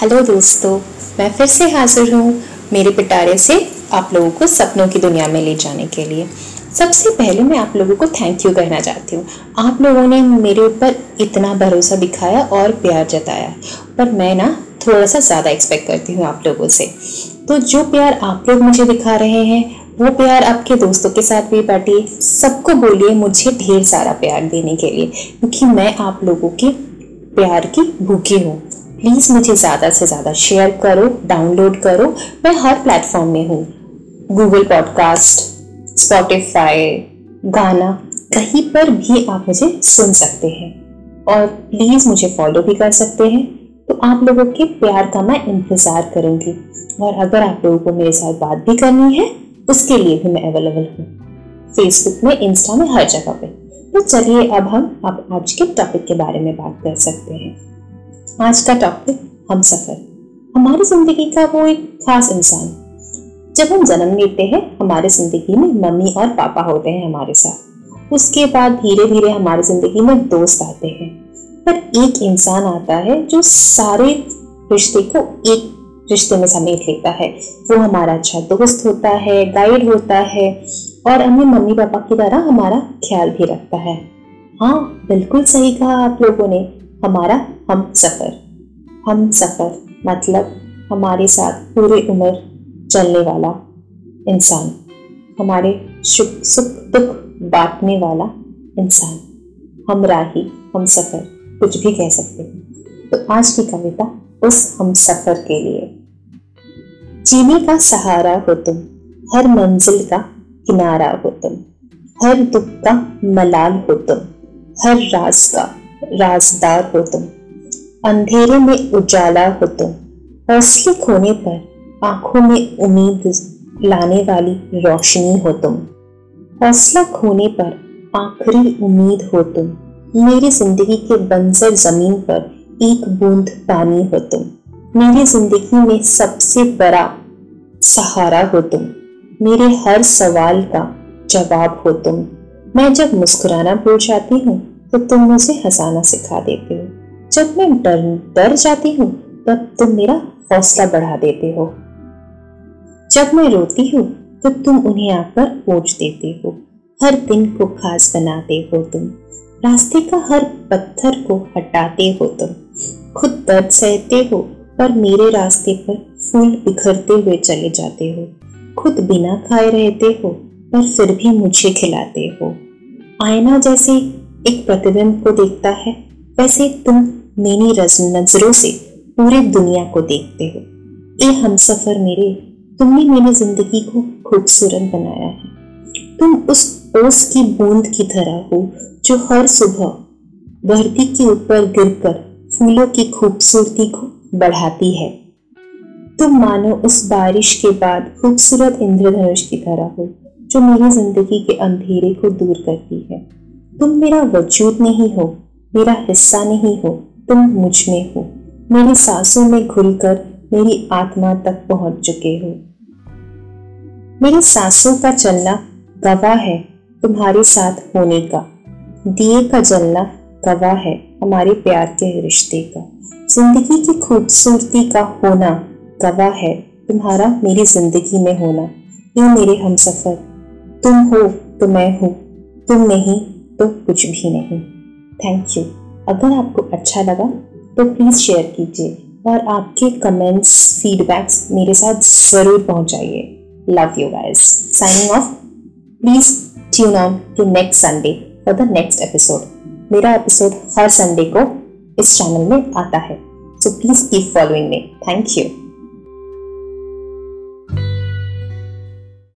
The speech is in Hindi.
हेलो दोस्तों, मैं फिर से हाजिर हूँ मेरे पिटारे से आप लोगों को सपनों की दुनिया में ले जाने के लिए। सबसे पहले मैं आप लोगों को थैंक यू कहना चाहती हूँ। आप लोगों ने मेरे ऊपर इतना भरोसा दिखाया और प्यार जताया, पर मैं ना थोड़ा सा ज़्यादा एक्सपेक्ट करती हूँ आप लोगों से। तो जो प्यार आप लोग मुझे दिखा रहे हैं, वो प्यार आपके दोस्तों के साथ भी बांटिए, सबको बोलिए मुझे ढेर सारा प्यार देने के लिए, क्योंकि मैं आप लोगों के प्यार की भूखी हूँ। प्लीज़ मुझे ज़्यादा से ज़्यादा शेयर करो डाउनलोड करो। मैं हर प्लेटफॉर्म में हूँ। गूगल पॉडकास्ट स्पॉटिफाई गाना, कहीं पर भी आप मुझे सुन सकते हैं। और प्लीज़ मुझे फॉलो भी कर सकते हैं। तो आप लोगों के प्यार का मैं इंतज़ार करूँगी। और अगर आप लोगों को मेरे साथ बात भी करनी है, उसके लिए भी मैं अवेलेबल हूँ। फेसबुक में इंस्टा में, हर जगह पे। तो चलिए, अब हम अब आज के टॉपिक के बारे में बात कर सकते हैं। आज का टॉपिक हम सफ़र। हमारी ज़िंदगी का वो एक खास इंसान। जब हम जन्म लेते हैं, हमारे ज़िंदगी में मम्मी और पापा होते हैं हमारे साथ। उसके बाद धीरे धीरे हमारी ज़िंदगी में दोस्त आते हैं। पर एक इंसान आता है जो सारे रिश्ते को एक रिश्ते में समेट लेता है। वो हमारा अच्छा दोस्त होता है गाइड होता है और हमें मम्मी पापा की तरह हमारा ख्याल भी रखता है। हाँ बिल्कुल सही कहा आप लोगों ने। हमारा हम सफ़र। हम सफ़र मतलब हमारे साथ पूरी उम्र चलने वाला इंसान। हमारे सुख सुख दुख बांटने वाला इंसान। हम राही, हम सफ़र, कुछ भी कह सकते हैं। तो आज की कविता उस हम सफ़र के लिए। जीने का सहारा हो तुम, हर मंजिल का किनारा हो तुम, हर दुख का मलाल हो तुम, हर राज का राजदार हो तुम। अंधेरे में उजाला हो तुम। हौसले खोने पर आँखों में उम्मीद लाने वाली रोशनी हो तुम। हौसला खोने पर आखिरी उम्मीद हो तुम। मेरी ज़िंदगी के बंजर ज़मीन पर एक बूंद पानी हो तुम। मेरी ज़िंदगी में सबसे बड़ा सहारा हो तुम। मेरे हर सवाल का जवाब हो तुम। मैं जब मुस्कुराना भूल जाती हूँ तो तुम मुझे हंसाना सिखा देते हो। जब मैं डर डर जाती हूँ, तब तुम मेरा हौसला बढ़ा देते हो। जब मैं रोती हूँ तो तुम उन्हें आकर पूछ देते हो। हर दिन को खास बनाते हो तुम। रास्ते का हर पत्थर को हटाते हो तुम। खुद दर्द सहते हो, पर मेरे रास्ते पर फूल बिखरते हुए चले जाते हो। खुद बिना खाए रहते हो, पर फिर भी मुझे खिलाते हो। आईना जैसे एक प्रतिबिंब को देखता है। वैसे तुम मेरी नज़रों से पूरी दुनिया को देखते हो। ए हम सफ़र मेरे, तुमने मेरी ज़िंदगी को खूबसूरत बनाया है। तुम उस ओस की बूंद की तरह हो जो हर सुबह धरती के ऊपर गिरकर फूलों की खूबसूरती को बढ़ाती है। तुम मानो उस बारिश के बाद खूबसूरत इंद्रधनुष की तरह हो जो मेरी ज़िंदगी के अंधेरे को दूर करती है। तुम मेरा वजूद नहीं हो, मेरा हिस्सा नहीं हो, तुम मुझमें हो। मेरी सांसों में घुलकर मेरी आत्मा तक पहुँच चुके हो। मेरी सांसों का चलना गवाह है तुम्हारे साथ होने का। दिए का जलना गवाह है हमारे प्यार के रिश्ते का। ज़िंदगी की खूबसूरती का होना गवाह है तुम्हारा मेरी ज़िंदगी में होना। ये मेरे हम सफ़र तुम हो तो मैं हूँ, तुम नहीं तो कुछ भी नहीं। थैंक यू अगर आपको अच्छा लगा तो प्लीज़ शेयर कीजिए और आपके कमेंट्स फीडबैक्स मेरे साथ ज़रूर पहुंचाइए। Love you guys signing off please tune on to next Sunday for the next episode मेरा एपिसोड हर संडे को इस चैनल में आता है। So please keep following me thank you